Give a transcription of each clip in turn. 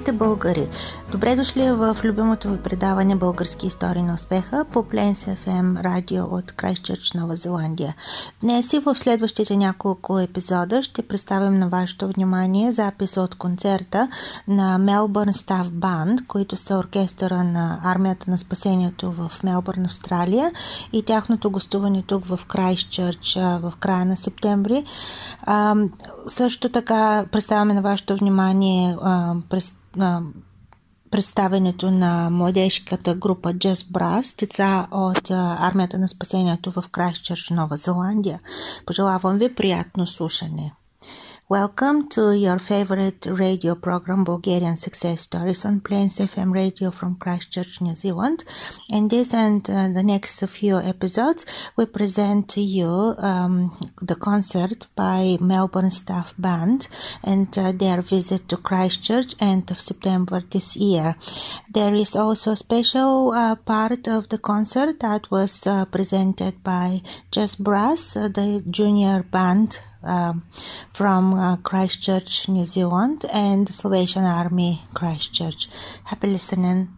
Здравейте, българи! Добре дошли в любимото ви предаване Български истории на успеха по Plains FM радио от Крайстчърч, Нова Зеландия. Днес и в следващите няколко епизода ще представим на вашето внимание записа от концерта на Melbourne Staff Band, които са оркестъра на Армията на спасението в Мелбърн, Австралия и тяхното гостуване тук в Крайстчърч в края на септември. А, също така представяме на вашето внимание а, през а, представенето на младежката група Jazz Brass, деца от армията на спасението в Крайстчърч, Нова Зеландия. Пожелавам ви приятно слушане. Welcome to your favorite radio program, Bulgarian Success Stories on Plains FM radio from Christchurch, New Zealand. In this and uh, the next few episodes, we present to you um, the concert by Melbourne Staff Band and uh, their visit to Christchurch end of September this year. There is also a special uh, part of the concert that was uh, presented by Jazz Brass, uh, the junior band um, from uh, Christchurch, New Zealand, and Salvation Army Christchurch. Happy listening.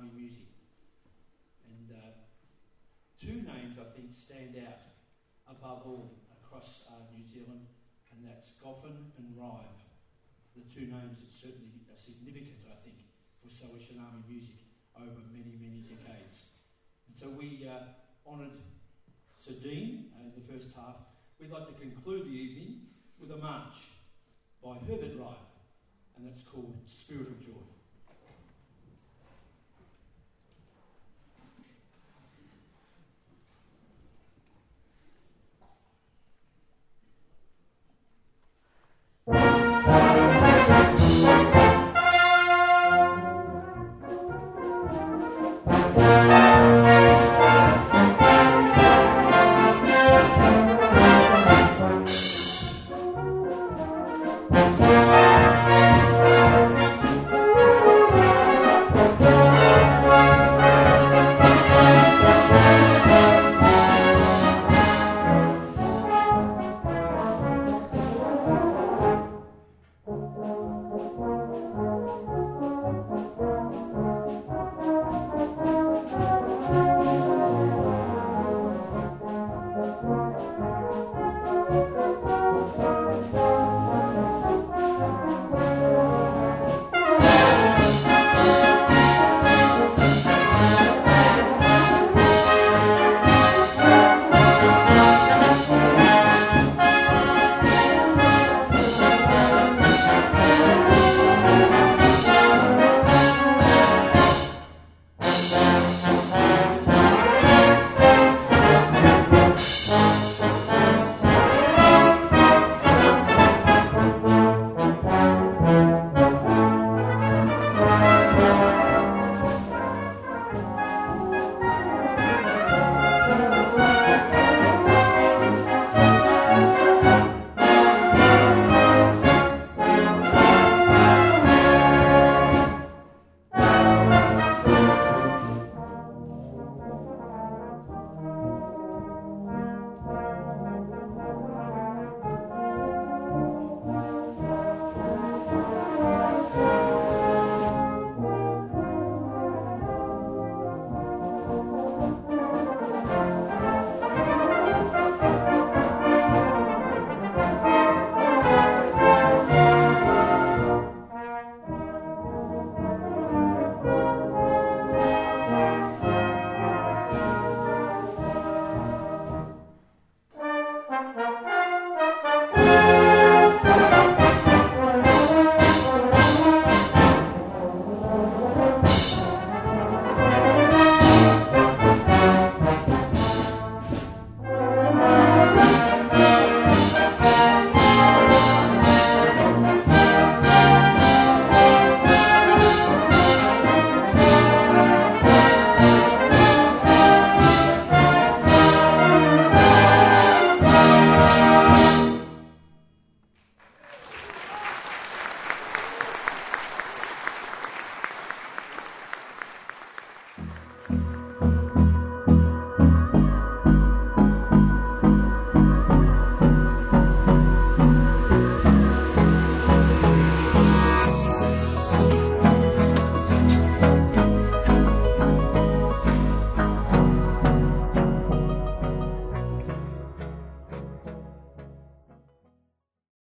To music. And two names, I think, stand out above all across uh, New Zealand, and that's Goffin and Rive. The two names that certainly are significant, I think, for Salvation Army music over many, many decades. And so we uh, honoured Sir Dean uh, in the first half. We'd like to conclude the evening with a march by Herbert Rive, and that's called Spirit of Joy.